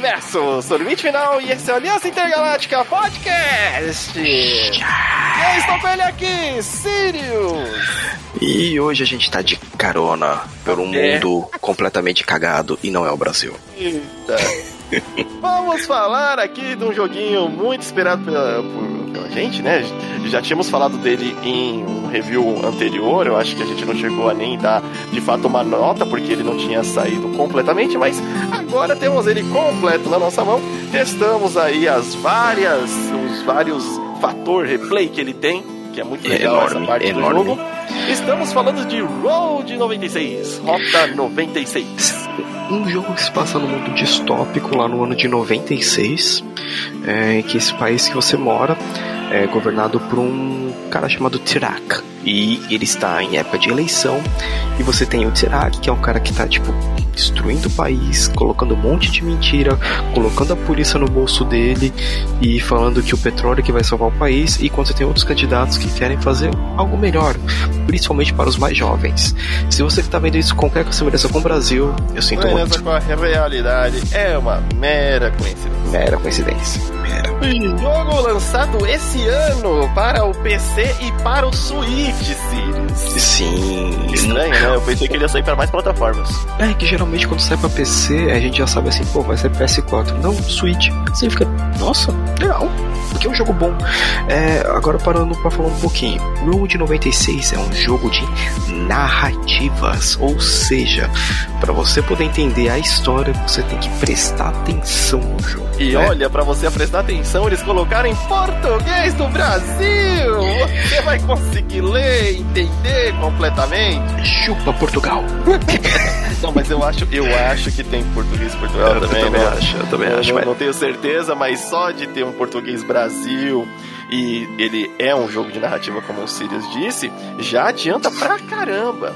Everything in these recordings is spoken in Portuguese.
Universo, o Limite Final e esse é o Aliança Intergaláctica Podcast. E eu estou com ele aqui, Sirius. E hoje a gente tá de carona pelo É. mundo completamente cagado e não é o Brasil. Eita. Vamos falar aqui de um joguinho muito esperado pela, por- pela gente, né? Já tínhamos falado dele em um review anterior, eu acho que a gente não chegou a nem dar de fato uma nota, porque ele não tinha saído completamente, mas agora temos ele completo na nossa mão. Testamos aí as várias, os vários fator replay que ele tem, que é muito É legal enorme, essa parte enorme. do jogo. Estamos falando de Road 96, Rota 96. Um jogo que se passa no mundo distópico lá no ano de 96, é, que esse país que você mora é governado por um cara chamado Tirak. E ele está em época de eleição, e você tem o Tirak, que é um cara que está tipo destruindo o país, colocando um monte de mentira, colocando a polícia no bolso dele e falando que o petróleo é que vai salvar o país, e quando você tem outros candidatos que querem fazer algo melhor, principalmente para os mais jovens. Se você que está vendo isso com qualquer semelhança com o Brasil, eu sinto muito. com a realidade é uma mera coincidência. Mera coincidência. Mera. Jogo lançado esse ano para o PC e para o Switch, Sirius. Sim. Estranho, né? Eu pensei que ele ia sair para mais plataformas. É que geralmente quando sai pra PC, a gente já sabe assim, pô, vai ser PS4. Não, Switch. Você fica, nossa, legal. Porque é um jogo bom. É, agora parando pra falar um pouquinho. Road 96 é um jogo de narrativas. Ou seja, pra você poder entender a história, você tem que prestar atenção no jogo. E né? olha, para você prestar atenção, eles colocaram em português do Brasil. Você vai conseguir ler, entender completamente. Chupa Portugal. Não, mas eu acho, eu acho que tem português Portugal Eu também, também né? acho, eu também Eu acho, não, mas- não tenho certeza, mas só de ter um português Brasil e ele é um jogo de narrativa, como o Sirius disse, já adianta pra caramba.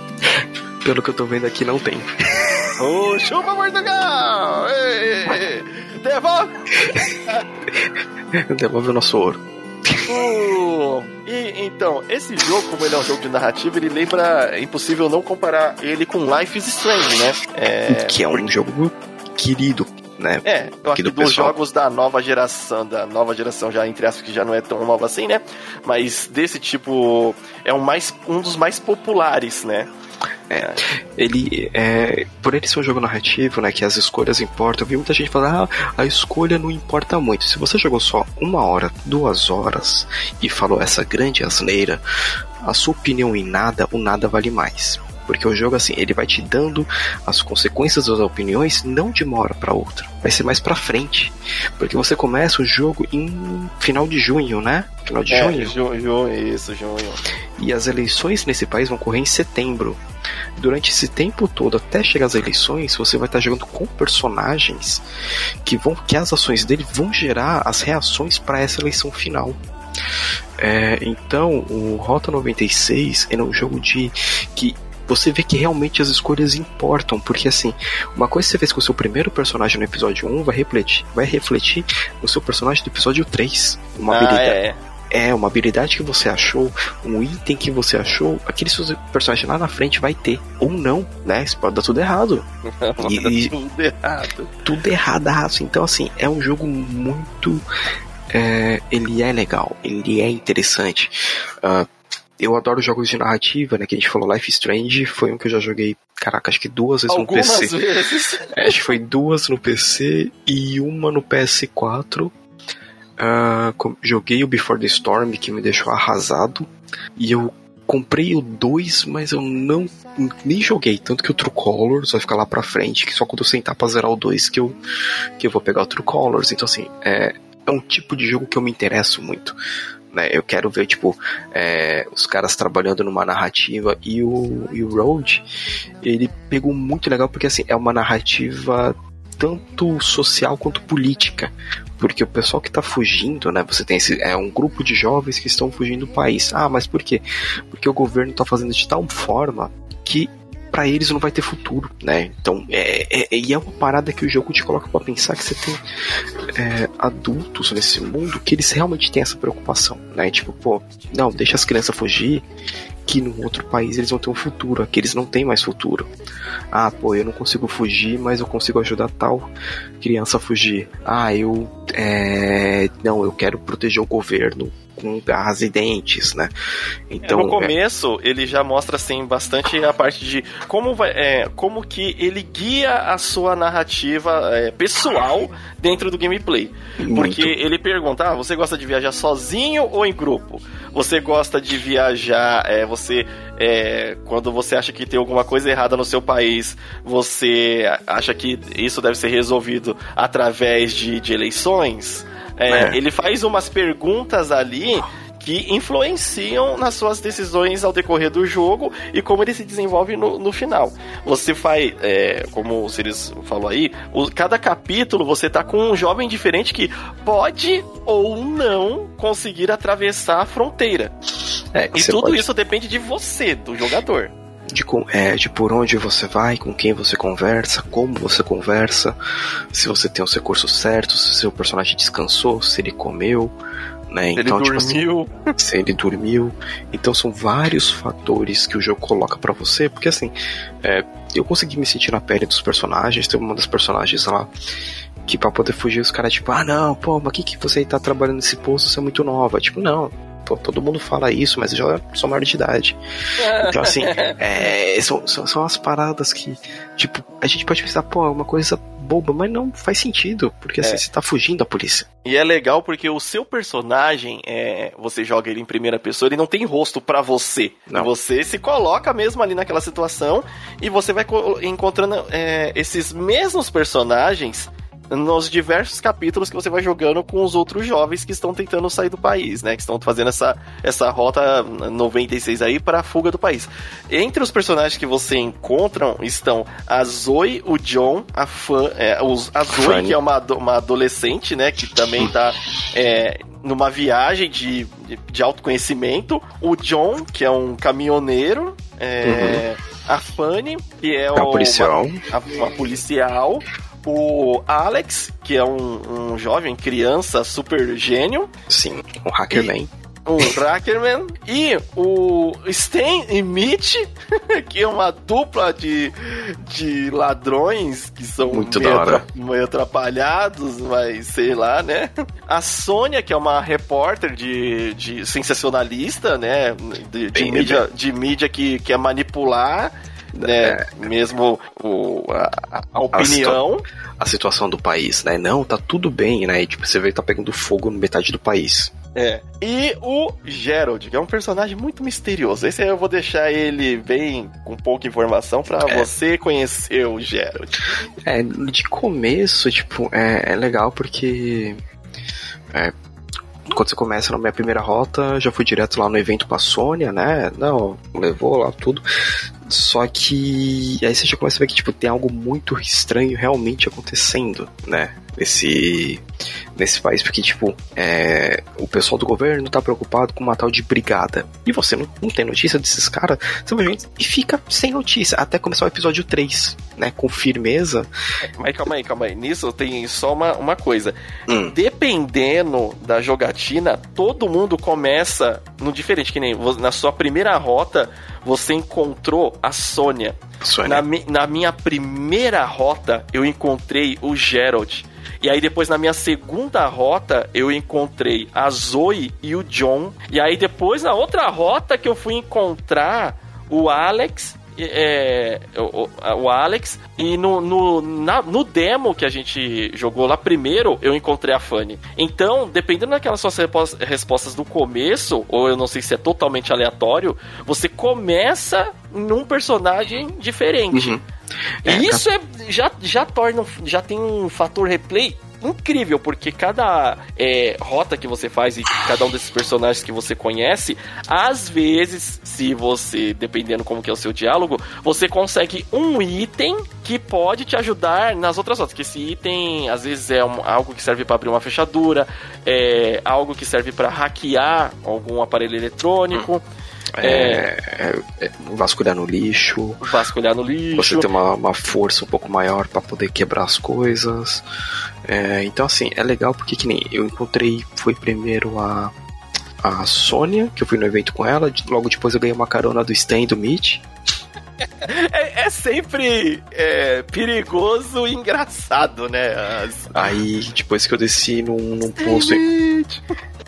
Pelo que eu tô vendo aqui, não tem. Ô, chupa Portugal! Ei, Devolve! Devolve o nosso ouro. Uh, e então, esse jogo, como ele é um jogo de narrativa, ele lembra. É impossível não comparar ele com Life is Strange, né? É, que é um jogo querido, né? É, eu acho que do dos pessoal. jogos da nova geração, da nova geração já entre aspas que já não é tão nova assim, né? Mas desse tipo é um mais um dos mais populares, né? Ele é. Por ele ser um jogo narrativo, né? Que as escolhas importam, eu vi muita gente falar, ah, a escolha não importa muito. Se você jogou só uma hora, duas horas e falou essa grande asneira, a sua opinião em nada, o nada vale mais. Porque o jogo, assim, ele vai te dando as consequências das opiniões não de uma hora pra outra. Vai ser mais pra frente. Porque você começa o jogo em final de junho, né? Final de É, junho. ju- junho, isso, junho. E as eleições nesse país vão correr em setembro. Durante esse tempo todo, até chegar às eleições, você vai estar jogando com personagens que vão, que as ações dele vão gerar as reações para essa eleição final. É, então, o Rota 96 é um jogo de que você vê que realmente as escolhas importam, porque assim, uma coisa que você fez com o seu primeiro personagem no episódio 1 vai refletir, vai refletir no seu personagem do episódio 3. Uma ah, habilidade, é. é, uma habilidade que você achou, um item que você achou, aquele seu personagem lá na frente vai ter. Ou não, né? Isso pode dar tudo errado. E- Tá tudo errado. Tudo erradaço. Então, assim, é um jogo muito. é, ele é legal, ele é interessante. Ah, eu adoro jogos de narrativa, né? Que a gente falou Life Strange, foi um que eu já joguei, caraca, acho que duas vezes Algumas no PC. vezes. É, Acho que foi duas no PC e uma no PS4. Ah, com- joguei o Before the Storm, que me deixou arrasado. E eu comprei o 2, mas eu não nem joguei. Tanto que o True Colors vai ficar lá pra frente, que só quando eu sentar pra zerar o 2 que eu, que eu vou pegar o True Colors. Então, assim, é, é um tipo de jogo que eu me interesso muito. Né? Eu quero ver, tipo, é, os caras trabalhando numa narrativa e o, e o Road, ele pegou muito legal porque, assim, é uma narrativa tanto social quanto política. Porque o pessoal que tá fugindo, né? Você tem esse. É um grupo de jovens que estão fugindo do país. Ah, mas por quê? Porque o governo tá fazendo de tal forma que para eles não vai ter futuro, né? Então, é, é, e é uma parada que o jogo te coloca para pensar que você tem é, adultos nesse mundo que eles realmente têm essa preocupação, né? Tipo, pô, não, deixa as crianças fugir, que num outro país eles vão ter um futuro, aqui eles não têm mais futuro. Ah, pô, eu não consigo fugir, mas eu consigo ajudar tal criança a fugir. Ah, eu. É, não, eu quero proteger o governo com garras e dentes, né? Então, é, no começo, é... ele já mostra assim bastante a parte de como vai, é, como que ele guia a sua narrativa é, pessoal dentro do gameplay. Muito. Porque ele pergunta: ah, você gosta de viajar sozinho ou em grupo? Você gosta de viajar, é, você é, quando você acha que tem alguma coisa errada no seu país, você acha que isso deve ser resolvido através de, de eleições? É, é. Ele faz umas perguntas ali que influenciam nas suas decisões ao decorrer do jogo e como ele se desenvolve no, no final. Você faz, é, como o Sirius falou aí, o, cada capítulo você tá com um jovem diferente que pode ou não conseguir atravessar a fronteira. É, e tudo pode... isso depende de você, do jogador de, é, de por onde você vai, com quem você conversa, como você conversa, se você tem os recursos certos, se seu personagem descansou, se ele comeu, né? Se então, ele tipo dormiu. Assim, se ele dormiu. Então são vários fatores que o jogo coloca para você, porque assim, é, eu consegui me sentir na pele dos personagens, tem uma das personagens lá que para poder fugir os caras tipo, ah não, pô, mas que que você tá trabalhando nesse posto, você é muito nova. Tipo, não, todo mundo fala isso, mas eu já sou maior de idade. Então, assim, é, são, são, são as paradas que, tipo, a gente pode pensar, pô, é uma coisa boba, mas não faz sentido, porque assim, é. você tá fugindo da polícia. E é legal porque o seu personagem, é, você joga ele em primeira pessoa, ele não tem rosto para você. Não. Você se coloca mesmo ali naquela situação e você vai encontrando é, esses mesmos personagens nos diversos capítulos que você vai jogando com os outros jovens que estão tentando sair do país, né? Que estão fazendo essa, essa rota 96 aí para a fuga do país. Entre os personagens que você encontra estão a Zoe, o John, a Fan, é, os, a Zoe, Funny. que é uma, uma adolescente, né? Que também tá é, numa viagem de, de, de, autoconhecimento. O John, que é um caminhoneiro. É, uhum. A Fanny, que é, é uma policial. Uma, uma policial o Alex, que é um, um jovem criança super gênio. Sim, um hackerman. Um hackerman. E o Stan e Mitch, que é uma dupla de, de ladrões que são Muito meio, atra, meio atrapalhados, mas sei lá, né? A Sônia, que é uma repórter de, de sensacionalista, né? De, de mídia, de mídia que quer manipular né? É, mesmo o, a, a opinião. A, a, situação do país, né? Não, tá tudo bem, né? E, tipo, você vê que tá pegando fogo no metade do país. É. E o Gerald, que é um personagem muito misterioso. Esse aí eu vou deixar ele bem com pouca informação para é. você conhecer o Gerald. É, de começo, tipo, é, é legal porque. É, quando você começa na minha primeira rota, já fui direto lá no evento com a Sônia, né? Não, levou lá tudo. Só que aí você já começa a ver que tipo, tem algo muito estranho realmente acontecendo, né? Nesse, nesse país, porque, tipo, é, o pessoal do governo tá preocupado com uma tal de brigada. E você não, não tem notícia desses caras, simplesmente e fica sem notícia, até começar o episódio 3, né? Com firmeza. Mas calma aí, calma aí. Nisso tem só uma, uma coisa. Hum. Dependendo da jogatina, todo mundo começa no diferente, que nem na sua primeira rota você encontrou a Sônia. Na, na, minha primeira rota, eu encontrei o Gerald. E aí depois na minha segunda rota, eu encontrei a Zoe e o John. E aí depois na outra rota que eu fui encontrar o Alex é, o, o, Alex, e no, no, na, no demo que a gente jogou lá primeiro, eu encontrei a Fanny. Então, dependendo daquelas suas respostas do começo, ou eu não sei se é totalmente aleatório, você começa num personagem diferente. Uhum. É, isso é, já, já torna, já tem um fator replay incrível, porque cada é, rota que você faz e cada um desses personagens que você conhece, às vezes, se você, dependendo como que é o seu diálogo, você consegue um item que pode te ajudar nas outras rotas. Que esse item, às vezes, é um, algo que serve para abrir uma fechadura, é algo que serve para hackear algum aparelho eletrônico. Hum. É, é, é, vasculhar no lixo. Vasculhar no lixo. Você ter uma, uma força um pouco maior para poder quebrar as coisas. É, então, assim, é legal porque que nem eu encontrei, foi primeiro a, a Sônia, que eu fui no evento com ela. Logo depois eu ganhei uma carona do Stan do Mitch. É, é, sempre é, perigoso e engraçado, né? As... Aí, depois que eu desci num, num posto.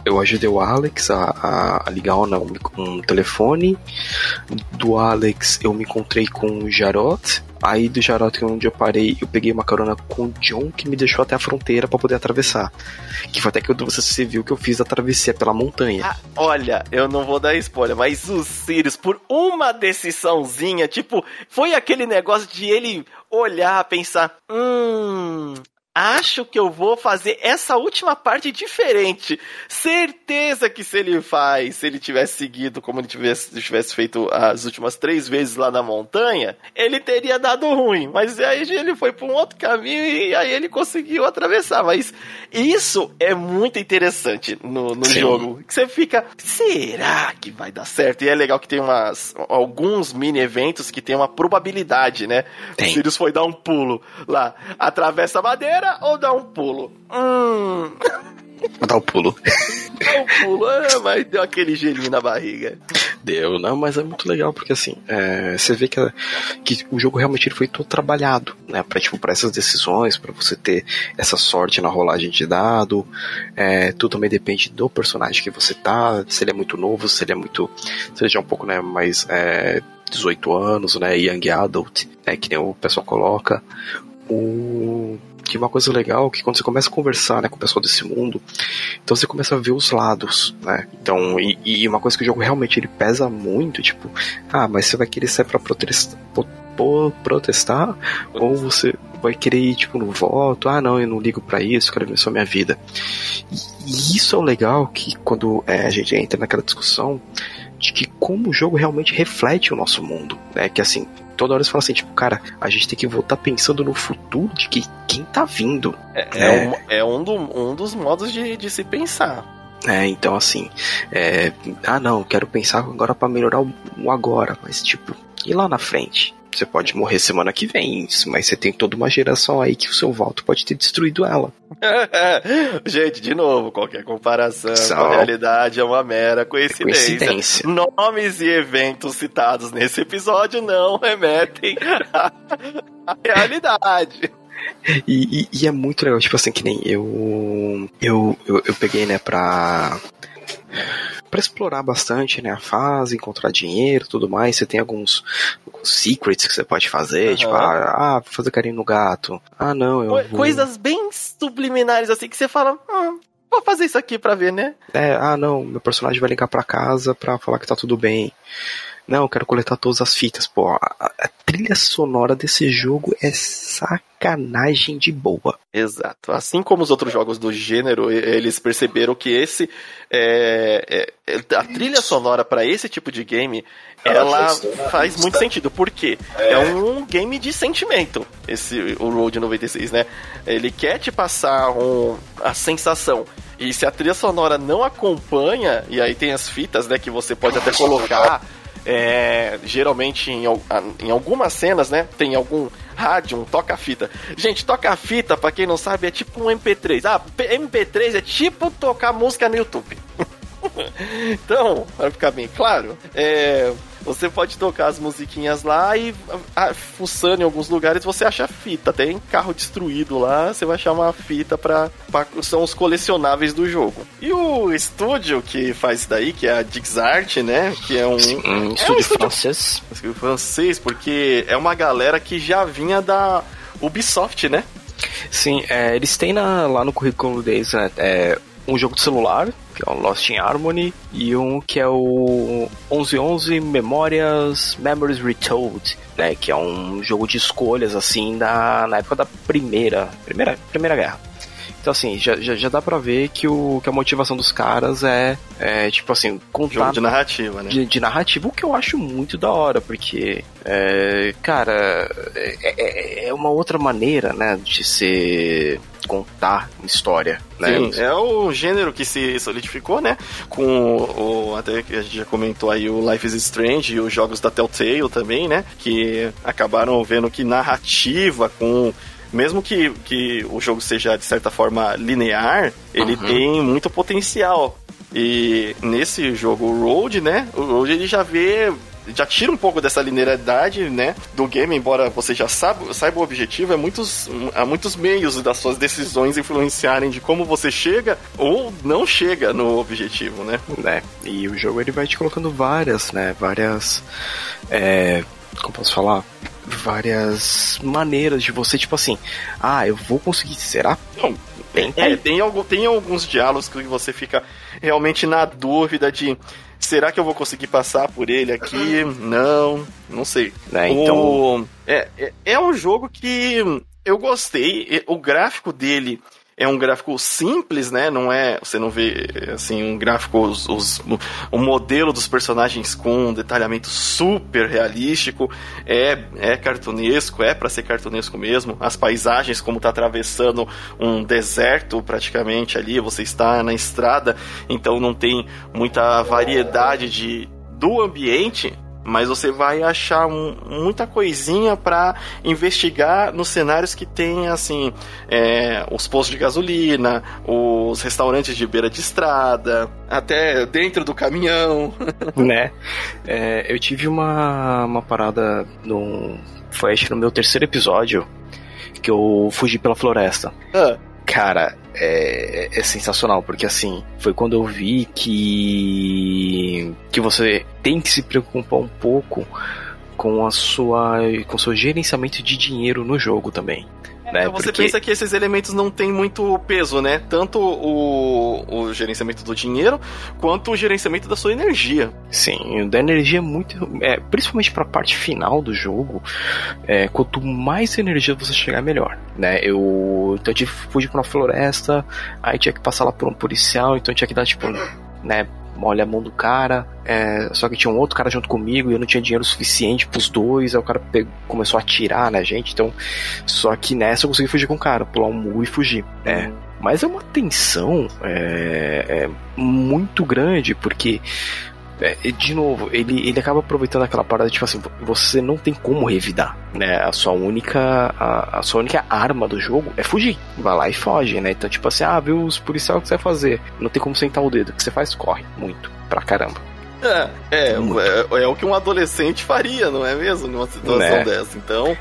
Eu ajudei o Alex a, a, ligar um, telefone. Do Alex, eu me encontrei com o Jarot. Aí do Jarot, onde eu parei, eu peguei uma carona com o John, que me deixou até a fronteira para poder atravessar. Que foi até que você viu que eu fiz a travessia pela montanha. Ah, olha, eu não vou dar spoiler, mas o Sirius, por uma decisãozinha, tipo, foi aquele negócio de ele olhar, pensar, hum, Acho que eu vou fazer essa última parte diferente. Certeza que se ele faz, se ele tivesse seguido como ele tivesse, tivesse feito as últimas três vezes lá na montanha, ele teria dado ruim. Mas aí ele foi para um outro caminho e aí ele conseguiu atravessar. Mas isso é muito interessante no, no jogo. Que você fica, será que vai dar certo? E é legal que tem umas, alguns mini eventos que tem uma probabilidade, né? Tem. O Sirius foi dar um pulo lá, atravessa a madeira ou dá um pulo? Hum. Dá um pulo. Dá um pulo, é, mas deu aquele gelinho na barriga. Deu, não, mas é muito legal porque assim, é, você vê que, que o jogo realmente foi todo trabalhado, né, pra, tipo, pra essas decisões, para você ter essa sorte na rolagem de dado. É, tudo também depende do personagem que você tá, se ele é muito novo, se ele é muito. Se ele já é um pouco, né, mais. É, 18 anos, né, young adult, né, que nem o pessoal coloca. O que uma coisa legal é que quando você começa a conversar né, com o pessoal desse mundo, então você começa a ver os lados, né? Então, e, e uma coisa que o jogo realmente ele pesa muito, tipo, ah, mas você vai querer sair pra protestar, protestar ou você vai querer ir, tipo, no voto, ah, não, eu não ligo para isso, quero ver só minha vida. E, e isso é o legal que quando é, a gente entra naquela discussão de que como o jogo realmente reflete o nosso mundo, né? Que assim, toda hora você fala assim, tipo, cara, a gente tem que voltar pensando no futuro de que quem tá vindo. É, é, é um, é um, do, um dos modos de, de se pensar. É, então assim, é, ah não, quero pensar agora para melhorar o, o agora, mas tipo, e lá na frente? Você pode morrer semana que vem, mas você tem toda uma geração aí que o seu voto pode ter destruído ela. Gente, de novo, qualquer comparação Só... com a realidade é uma mera coincidência. coincidência. Nomes e eventos citados nesse episódio não remetem à realidade. E, e, e, é muito legal, tipo assim, que nem eu. Eu, eu, eu peguei, né, pra para explorar bastante né, a fase, encontrar dinheiro tudo mais. Você tem alguns, alguns secrets que você pode fazer, uhum. tipo, ah, ah, fazer carinho no gato. Ah, não, eu. vou... Coisas bem subliminares assim que você fala, ah, vou fazer isso aqui pra ver, né? É, ah, não, meu personagem vai ligar pra casa pra falar que tá tudo bem. Não, eu quero coletar todas as fitas. Pô, a, a, trilha sonora desse jogo é sacanagem de boa. Exato. Assim como os outros jogos do gênero, eles perceberam que esse. É, é, é a trilha sonora para esse tipo de game ela faz muito sentido. porque É um game de sentimento, esse o Road 96, né? Ele quer te passar um, a sensação. E se a trilha sonora não acompanha, e aí tem as fitas, né, que você pode até colocar é, geralmente em, em algumas cenas, né? Tem algum rádio, um toca-fita. Gente, toca-fita, pra quem não sabe, é tipo um MP3. Ah, MP3 é tipo tocar música no YouTube. então, para ficar bem claro, é, você pode tocar as musiquinhas lá e a, fuçando em alguns lugares você acha fita. Tem carro destruído lá, você vai achar uma fita para são os colecionáveis do jogo. E o estúdio que faz isso daí, que é a DixArt, né? Que é um, um é estúdio, um estúdio francês. Francês, porque é uma galera que já vinha da Ubisoft, né? Sim, é, eles têm na, lá no currículo deles né, é, um jogo de celular, que é o Lost in Harmony, e um que é o 1111 Memórias Memories Retold, né, que é um jogo de escolhas assim da na época da primeira, primeira, primeira guerra. Então, assim, já, já, já, dá pra ver que, o, que a motivação dos caras é, é tipo assim, contar. Jogo de narrativa, né? De, de, narrativa, o que eu acho muito da hora, porque, é, cara, é, é, é uma outra maneira, né, de ser contar história, né? Sim, é o gênero que se solidificou, né? Com o, até que a gente já comentou aí o Life is Strange e os jogos da Telltale também, né? Que acabaram vendo que narrativa com mesmo que, que o jogo seja de certa forma linear, ele uhum. tem muito potencial E nesse jogo o Road, né? O Road ele já vê já tira um pouco dessa linearidade, né, do game, embora você já saiba, saiba o objetivo, é muitos, há muitos meios das suas decisões influenciarem de como você chega ou não chega no objetivo, né? É, e o jogo ele vai te colocando várias, né, várias, é, como posso falar, várias maneiras de você, tipo assim, ah, eu vou conseguir, será? Não, tem, é, tem, tem alguns diálogos que você fica realmente na dúvida de Será que eu vou conseguir passar por ele aqui? Não, não sei. É, então... O, é, é, é um jogo que eu gostei. O gráfico dele é um gráfico simples, né? Não é, você não vê assim um gráfico os, os o modelo dos personagens com um detalhamento super realístico, é é cartunesco, é para ser cartunesco mesmo. As paisagens como tá atravessando um deserto praticamente ali, você está na estrada, então não tem muita variedade de do ambiente, mas você vai achar um, muita coisinha para investigar nos cenários que tem assim é, os postos de gasolina, os restaurantes de beira de estrada, até dentro do caminhão, né? É, eu tive uma, uma parada no foi acho no meu terceiro episódio que eu fugi pela floresta. Ah. Cara, é, é, sensacional, porque assim, foi quando eu vi que que você tem que se preocupar um pouco com a sua com o seu gerenciamento de dinheiro no jogo também. Né? Então você Porque... pensa que esses elementos não têm muito peso, né? Tanto o, o gerenciamento do dinheiro quanto o gerenciamento da sua energia. Sim, da energia é muito. É, principalmente para a parte final do jogo, é, quanto mais energia você chegar, melhor. Né? Eu, então eu tive que fugir pra uma floresta, aí tinha que passar lá por um policial, então tinha que dar tipo. Né, molha a mão do cara. É, só que tinha um outro cara junto comigo e eu não tinha dinheiro suficiente pros dois. Aí o cara pegou, começou a atirar na gente. Então, só que nessa eu consegui fugir com o cara, pular um muro e fugir. É. Mas é uma tensão é, é muito grande, porque é, de novo, ele, ele acaba aproveitando aquela parada, tipo assim, você não tem como revidar, né? A sua única a, a, sua única arma do jogo é fugir. Vai lá e foge, né? Então, tipo assim, ah, viu os policiais o que você vai fazer? Não tem como sentar o dedo. O que você faz? Corre. Muito. Pra caramba. É, é, é, é, o que um adolescente faria, não é mesmo? Numa situação né? dessa. Então,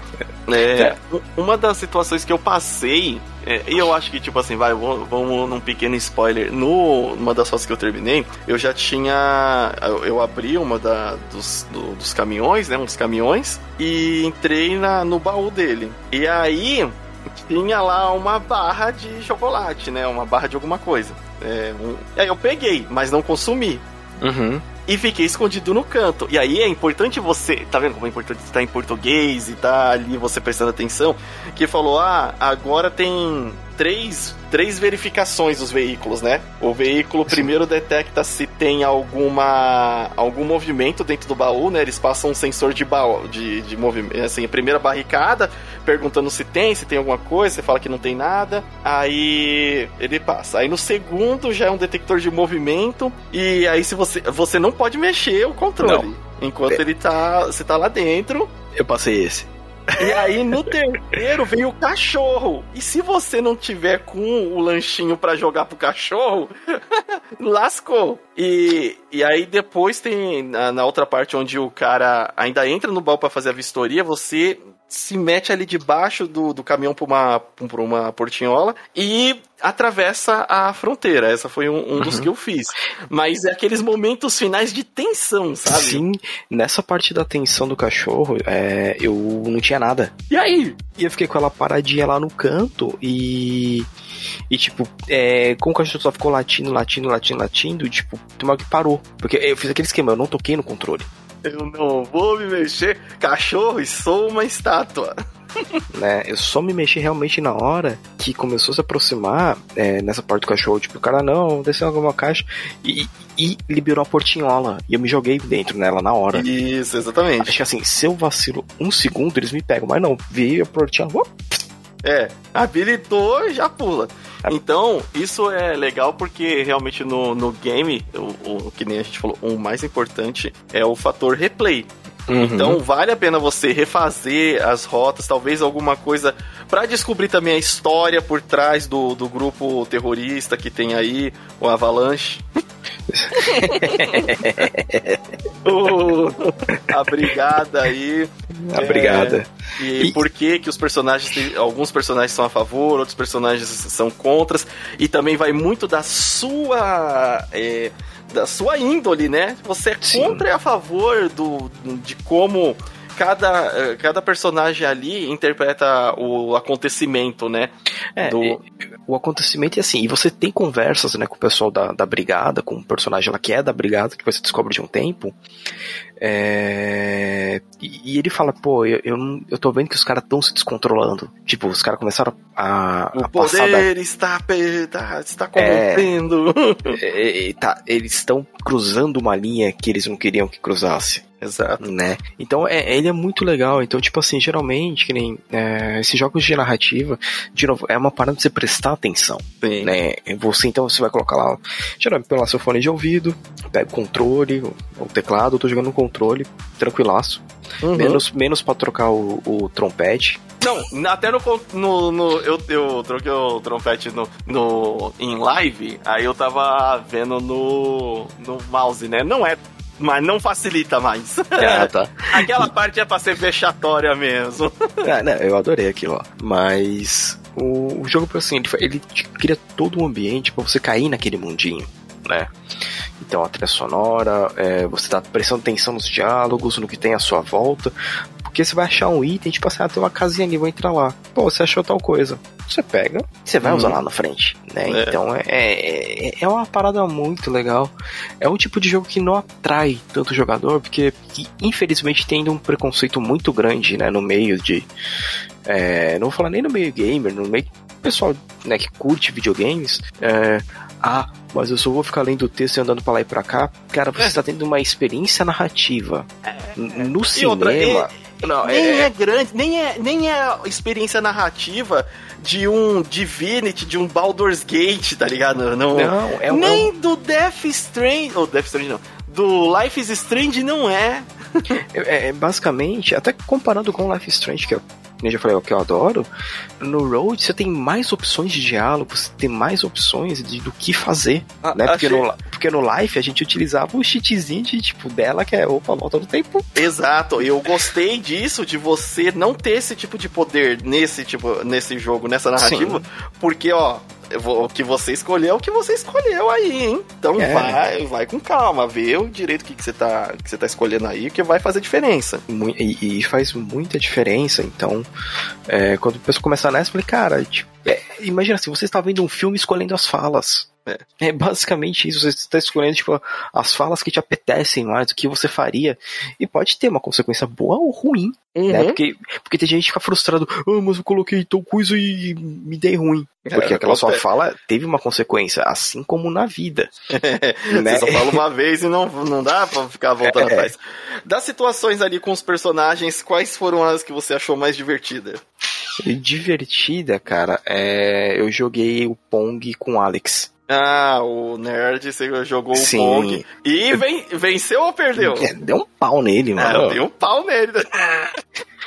é, é, uma das situações que eu passei, é, e eu acho que, tipo assim, vai, vamos num pequeno spoiler. No, numa das fases que eu terminei, eu já tinha. Eu, eu abri uma da, dos, do, dos caminhões, né? Uns caminhões, e entrei na, no baú dele. E aí tinha lá uma barra de chocolate, né? Uma barra de alguma coisa. É, um... Aí eu peguei, mas não consumi. Uhum e fiquei escondido no canto. E aí é importante você, tá vendo como é importante estar em português e tá ali você prestando atenção, que falou: "Ah, agora tem três, três verificações dos veículos, né? O veículo Sim. primeiro detecta se tem alguma algum movimento dentro do baú, né? Eles passam um sensor de baú, de, de movimento, assim, a primeira barricada, perguntando se tem, se tem alguma coisa, você fala que não tem nada, aí ele passa. Aí no segundo já é um detector de movimento e aí se você você não pode mexer o controle. Não. Enquanto é. ele tá, você tá lá dentro. Eu passei esse. E aí no terceiro vem o cachorro. E se você não tiver com o lanchinho para jogar pro cachorro, lascou. E, e aí depois tem na, na, outra parte onde o cara ainda entra no baú para fazer a vistoria, você se mete ali debaixo do, do caminhão por uma, por uma portinhola e atravessa a fronteira. Essa foi um, um dos uhum. que eu fiz. Mas é aqueles momentos finais de tensão, sabe? Sim, nessa parte da tensão do cachorro, é, eu não tinha nada. E aí? E eu fiquei com ela paradinha lá no canto e. E tipo, é, como o cachorro só ficou latindo, latindo, latindo, latindo, tipo, tem uma que parou. Porque eu fiz aquele esquema, eu não toquei no controle. Eu não vou me mexer, cachorro, e sou uma estátua. né? Eu só me mexi realmente na hora que começou a se aproximar é, nessa parte do cachorro. Tipo, o cara não, desceu alguma caixa e, e liberou a portinhola. E eu me joguei dentro nela na hora. Isso, exatamente. Acho que assim, se eu vacilo um segundo, eles me pegam. Mas não, veio a portinhola. É, habilitou e já pula. Então, isso é legal porque realmente no, no game, o, o, que nem a gente falou, o mais importante é o fator replay. Uhum. Então vale a pena você refazer as rotas, talvez alguma coisa para descobrir também a história por trás do, do grupo terrorista que tem aí, o Avalanche. a brigada aí. A brigada. É, e, e, por que que os personagens, alguns personagens são a favor, outros personagens são contra, e também vai muito da sua... É, da sua índole, né? Você é contra e a favor do, de como cada, cada personagem ali interpreta o acontecimento, né? É, do... o acontecimento é assim, e você tem conversas, né, com o pessoal da, da brigada, com o personagem lá que é da brigada, que você descobre de um tempo, é... E, ele fala, pô, eu, eu, eu tô vendo que os caras estão se descontrolando. Tipo, os caras começaram a. O a poder da... está, está, está corrompendo. É, é, tá, eles estão cruzando uma linha que eles não queriam que cruzasse. Exato. Né? Então é, ele é muito legal. Então, tipo assim, geralmente, que nem é, esses jogos de narrativa, de novo, é uma parada de você prestar atenção. Sim. Né? Você então você vai colocar lá, geralmente pelo seu fone de ouvido, pega o controle, o, o teclado, eu tô jogando no controle, tranquilaço. Uhum. Menos, menos pra trocar o, o trompete. Não, até no. no, no eu, eu troquei o trompete no, no, em live, aí eu tava vendo no, no mouse, né? Não é mas não facilita mais. Ah, tá. Aquela parte é pra ser vexatória mesmo. Ah, não, eu adorei aquilo, ó. Mas o, o jogo, assim, ele, ele cria todo um ambiente para você cair naquele mundinho, né? Então a trilha sonora, é, você tá prestando atenção nos diálogos, no que tem à sua volta, porque você vai achar um item, tipo assim, ah, tem uma casinha ali, vou entrar lá. Pô, você achou tal coisa. Você pega, você vai usar uhum. lá na frente, né? É. Então é, é, é uma parada muito legal. É um tipo de jogo que não atrai tanto jogador, porque infelizmente tem um preconceito muito grande, né, no meio de. É, não vou falar nem no meio gamer, no meio pessoal né, que curte videogames, é, ah, mas eu só vou ficar lendo o texto e andando pra lá e pra cá. Cara, você está é. tendo uma experiência narrativa. É, no cinema. Outra, não, nem é... é... grande, nem é, nem é experiência narrativa de um Divinity, de um Baldur's Gate, tá ligado? Não, não é Nem é do Death Strange. Ou oh, Death Strange não. Do Life is Strange não é. é. é. Basicamente, até comparando com Life is Strange, que é nem já falei, é o que eu adoro, no Road você tem mais opções de diálogo, você tem mais opções de, do que fazer, ah, né? Porque, achei... no, porque no Life a gente utilizava o cheatzinho de, tipo, dela, que é, opa, volta do tempo. Exato, eu gostei disso, de você não ter esse tipo de poder nesse, tipo, nesse jogo, nessa narrativa, Sim. porque, ó, o que você escolheu é o que você escolheu aí, hein? Então é. vai, vai com calma, vê o direito que, que, você tá, que você tá escolhendo aí, que vai fazer diferença. E, e faz muita diferença, então, é, quando a pessoa começa nessa, eu falei, cara, tipo, é, imagina se você está vendo um filme escolhendo as falas. É. é. basicamente isso. Você está escolhendo tipo, as falas que te apetecem mais, o que você faria. E pode ter uma consequência boa ou ruim. Né? Uhum. Né? Porque, porque tem gente que fica frustrado. Ah, mas eu coloquei tal coisa e me dei ruim. É, porque é, aquela sua fala teve uma consequência, assim como na vida. né? Você só fala uma vez e não, não dá pra ficar voltando é. atrás. Das situações ali com os personagens, quais foram as que você achou mais divertida? Divertida, cara, é... eu joguei o Pong com o Alex. Ah, o nerd jogou Sim. o Pong. E ven venceu ou perdeu? É, deu um pau nele, mano. É, deu um pau nele.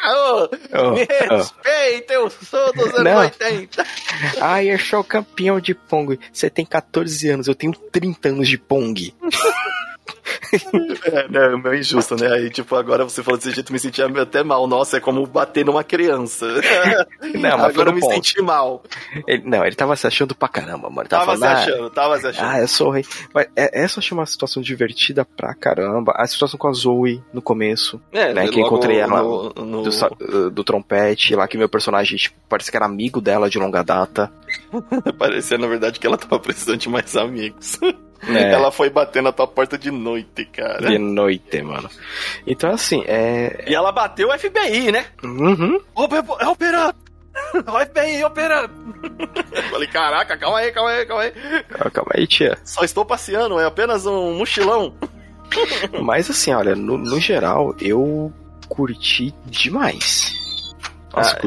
Oh, oh, me respeita, eu sou dos anos Não. 80. Ai, eu sou campeão de Pong. Você tem 14 anos, eu tenho 30 anos de Pong. é, né, é meio injusto, né? Aí, tipo, agora você falou desse jeito, me senti até mal. Nossa, é como bater numa criança. não, mas agora eu me ponto. senti mal. Ele, não, ele tava se achando pra caramba, mano. Tava, tava falando, se achando, ah, tava se achando. Ah, eu sou rei. Mas é, essa eu achei uma situação divertida pra caramba. A situação com a Zoe no começo, é, né? Que encontrei ela no, no... Do, do, trompete, lá que meu personagem, tipo, parece que era amigo dela de longa data. Parecia, na verdade, que ela tava precisando de mais amigos. É. Ela foi bater na tua porta de noite, cara. De noite, mano. Então, assim, é. E ela bateu o FBI, né? Uhum. É operando! FBI operando! Falei, caraca, calma aí, calma aí, calma aí. Calma aí, tia. Só estou passeando, é apenas um mochilão. Mas assim, olha, no, no geral, eu curti demais. Nossa, ah,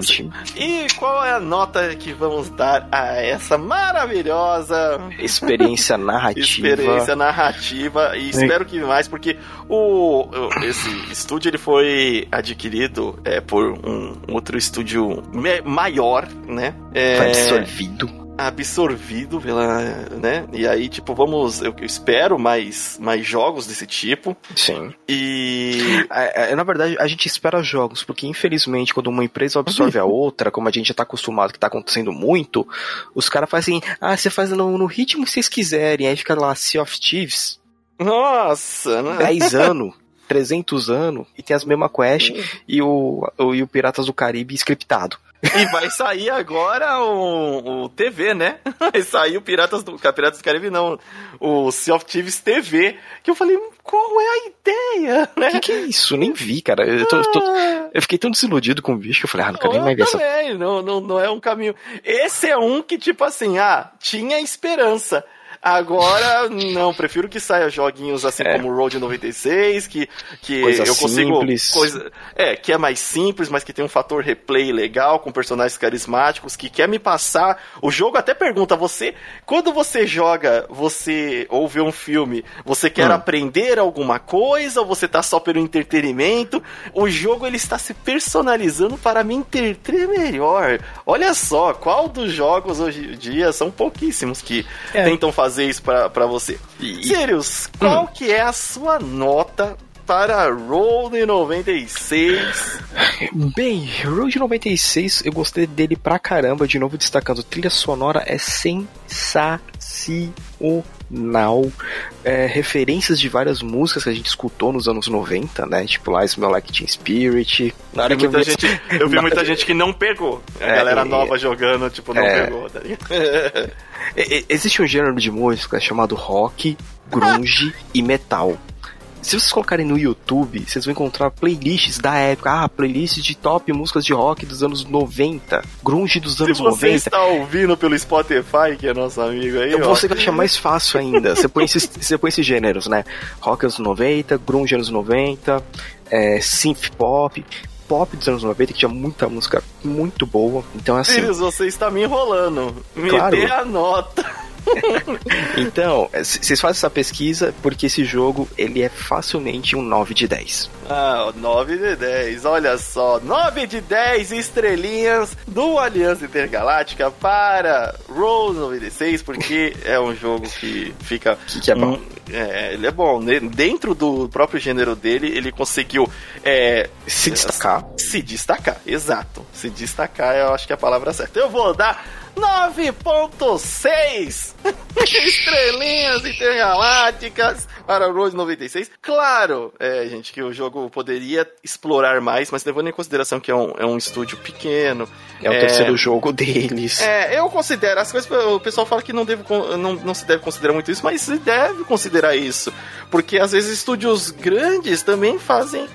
E qual é a nota que vamos dar a essa maravilhosa experiência narrativa? experiência narrativa e espero que mais porque o esse estúdio ele foi adquirido é, por um outro estúdio maior, né? É, foi absorvido absorvido pela, né? E aí, tipo, vamos, eu, eu espero mais, mais jogos desse tipo. Sim. E É, é, na verdade, a gente espera jogos, porque infelizmente, quando uma empresa absorve a outra, como a gente já tá acostumado que tá acontecendo muito, os caras fazem, ah, você faz no, no ritmo que vocês quiserem, aí fica lá Sea of Thieves, nossa, né? 10 anos, 300 anos, e tem as mesmas quests, e o, o, e o Piratas do Caribe scriptado. E vai sair agora o, o TV, né? Vai sair o Piratas do Piratas do Caribe, não. O Sea of Thieves TV. Que eu falei, qual é a ideia, né? Que que é isso? Nem vi, cara. Eu, tô- tô- Ah, eu fiquei tão desiludido com o bicho que eu falei, ah, não quero nem mais ver essa. não, não, não é um caminho. Esse é um que, tipo assim, ah, tinha esperança. Agora, não, prefiro que saia joguinhos assim É. como o Road 96, que, que Coisa eu consigo. simples. Coisa, é, que é mais simples, mas que tem um fator replay legal, com personagens carismáticos, que quer me passar. O jogo até pergunta, você. Quando você joga, você. ou vê um filme, você quer Hum. aprender alguma coisa, ou você tá só pelo entretenimento? O jogo ele está se personalizando para me entreter melhor. Olha só, qual dos jogos hoje em dia são pouquíssimos que É. tentam fazer isso pra pra você. E- Sirius, qual que é a sua nota para Road 96? Bem, Road 96, eu gostei dele pra caramba, de novo destacando, trilha sonora é sensacional. É, referências de várias músicas que a gente escutou nos anos 90, né? Tipo lá Smell Like Teen Spirit. Na hora Eu vi que eu vi muita essa- gente, eu vi muita gente que não pegou. A É, galera nova jogando, tipo, não É. pegou, tá Existe um gênero de música chamado rock, grunge e metal. Se vocês colocarem no YouTube, vocês vão encontrar playlists da época. Ah, playlists de top músicas de rock dos anos 90, grunge dos Se anos você 90. está ouvindo pelo Spotify, que é nosso amigo aí, Eu ó, você vai achar mais fácil ainda. Você põe esses, você põe esses gêneros, né? Rock anos 90, grunge anos 90, é, synth pop, pop dos anos 90, que tinha muita música muito boa. Então, assim, Sirius, você está me enrolando. Me Claro. dê a nota. então, é, vocês fazem essa pesquisa porque esse jogo, ele é facilmente um 9 de 10. Ah, 9 de 10, olha só, 9 de 10 estrelinhas do Aliança Intergaláctica para Rose 96, porque é um jogo que fica. Que que é bom. um- é, ele é bom. Dentro do próprio gênero dele, ele conseguiu é, Se destacar. se destacar, exato. Se destacar, eu acho que é a palavra certa. Eu vou dar 9.6 estrelinhas intergalácticas para o Rose 96. Claro, é, gente, que o jogo poderia explorar mais, mas levando em consideração que é um, é um estúdio pequeno. É o terceiro jogo deles. É, eu considero, as coisas, o pessoal fala que não, deve, con- não, não se deve considerar muito isso, mas se deve considerar isso. Porque às vezes estúdios grandes também fazem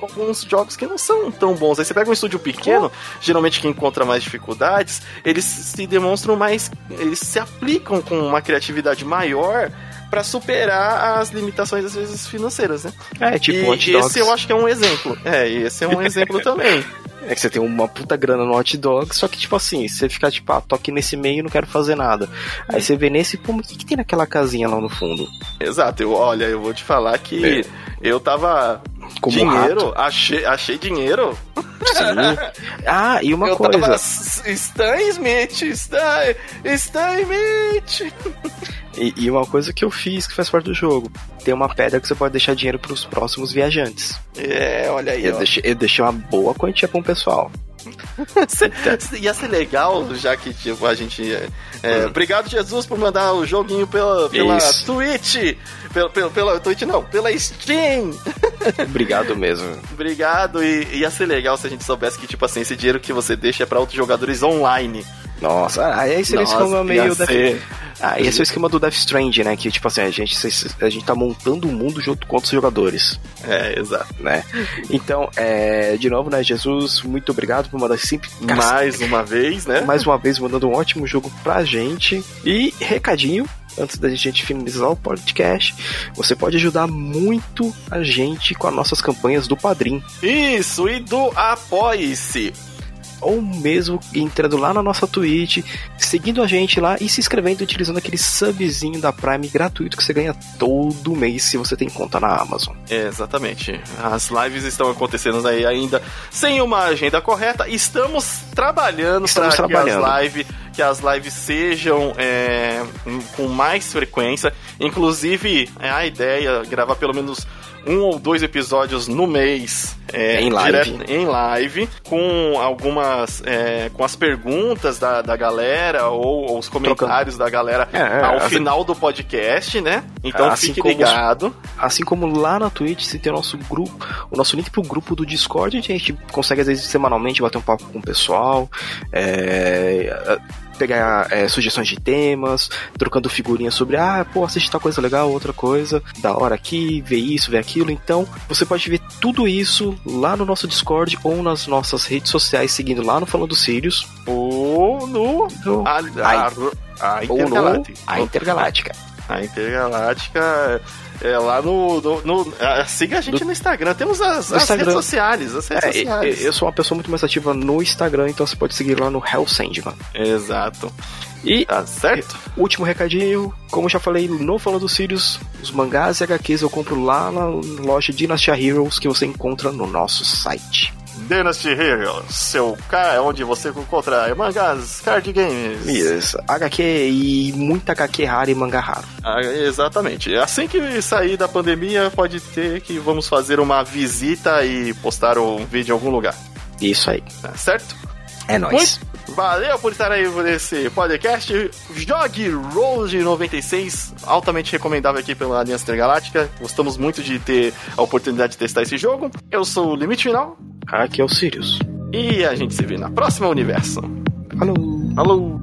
alguns jogos que não são tão bons. Aí você pega um estúdio pequeno, geralmente que encontra mais dificuldades, eles se demonstram mais. Eles se aplicam com uma criatividade maior pra superar as limitações, às vezes, financeiras, né? É, tipo, e Hot Dogs. esse eu acho que é um exemplo. É, e esse é um exemplo também. É que você tem uma puta grana no Hot Dogs, só que, tipo assim, você fica tipo, ah, tô aqui nesse meio e não quero fazer nada. Aí você vê nesse, pô, mas o que, que tem naquela casinha lá no fundo? Exato, eu, olha, eu vou te falar que eu tava. Como dinheiro, achei, achei dinheiro. Sim. Ah, e uma eu coisa. tava. Stan Smith, Stan, Stan Smith. E, e uma coisa que eu fiz que faz parte do jogo. Tem uma pedra que você pode deixar dinheiro pros próximos viajantes. É, olha aí, Eu deixei, eu deixei uma boa quantia pra um pessoal. Ia ser legal, já que tipo, a gente. é, é, Obrigado, Jesus, por mandar o joguinho pela, pela Isso. Twitch. Pela, pela, pela Twitch, não, pela Steam. Obrigado mesmo. Obrigado. E ia ser legal se a gente soubesse que, tipo assim, esse dinheiro que você deixa é pra outros jogadores online. Nossa, aí seria o Nossa, esquema meio ser. Ah, esse é o esquema do Death Stranding, né? Que tipo assim, a gente, a gente tá montando o mundo junto com outros jogadores, É, exato. né? Então, é, de novo, né, Jesus, muito obrigado por mandar sempre Mais uma vez, né? mais uma vez mandando um ótimo jogo pra gente. E recadinho, antes da gente finalizar o podcast, você pode ajudar muito a gente com as nossas campanhas do Padrim. Isso, e do Apoie-se. Ou mesmo entrando lá na nossa Twitch, seguindo a gente lá e se inscrevendo utilizando aquele subzinho da Prime gratuito que você ganha todo mês se você tem conta na Amazon. É, exatamente. As lives estão acontecendo aí ainda sem uma agenda correta. Estamos trabalhando para que as lives que as lives sejam é, com mais frequência. Inclusive, é a ideia gravar pelo menos um ou dois episódios no mês é, em, live. Direto, em live com algumas é, com as perguntas da, da galera ou, ou os comentários Trocando. da galera é, é ao assim, final do podcast, né? Então assim fique ligado. Assim como lá na Twitch se tem o nosso grupo, o nosso link pro grupo do Discord, a gente consegue às vezes semanalmente bater um papo com o pessoal. É, pegar é, sugestões de temas, trocando figurinhas sobre, ah, pô, assiste tal coisa legal, outra coisa, da hora aqui, ver isso, ver aquilo. Então, você pode ver tudo isso lá no nosso Discord ou nas nossas redes sociais, seguindo lá no Falando Sirius. Ou no. no a, a, a, a Intergaláctica. A Intergaláctica. A Intergaláctica é lá no. no, no é, siga a gente no, no Instagram. Temos as, as Instagram. redes sociais. As redes é, sociais. Eu sou uma pessoa muito mais ativa no Instagram, então você pode seguir lá no Hell Sandman. Exato. E, tá certo? Último recadinho, como já falei no Falando dos Sirius, os mangás e HQs eu compro lá na loja Dynasty Heroes que você encontra no nosso site. Dynasty Heroes, seu cara onde você encontra mangás, card games. Isso, HQ e muita HQ rara e mangá raro. Ah, exatamente. Assim que sair da pandemia, pode ter que vamos fazer uma visita e postar um vídeo em algum lugar. Isso aí. Tá certo? É nóis. Valeu por estar aí nesse podcast. Jogue Road 96, altamente recomendável aqui pela Aliança Intergaláctica. Gostamos muito de ter a oportunidade de testar esse jogo. Eu sou o Limite Final. Aqui é o Sirius. E a gente se vê na próxima universo. Falou. Falou.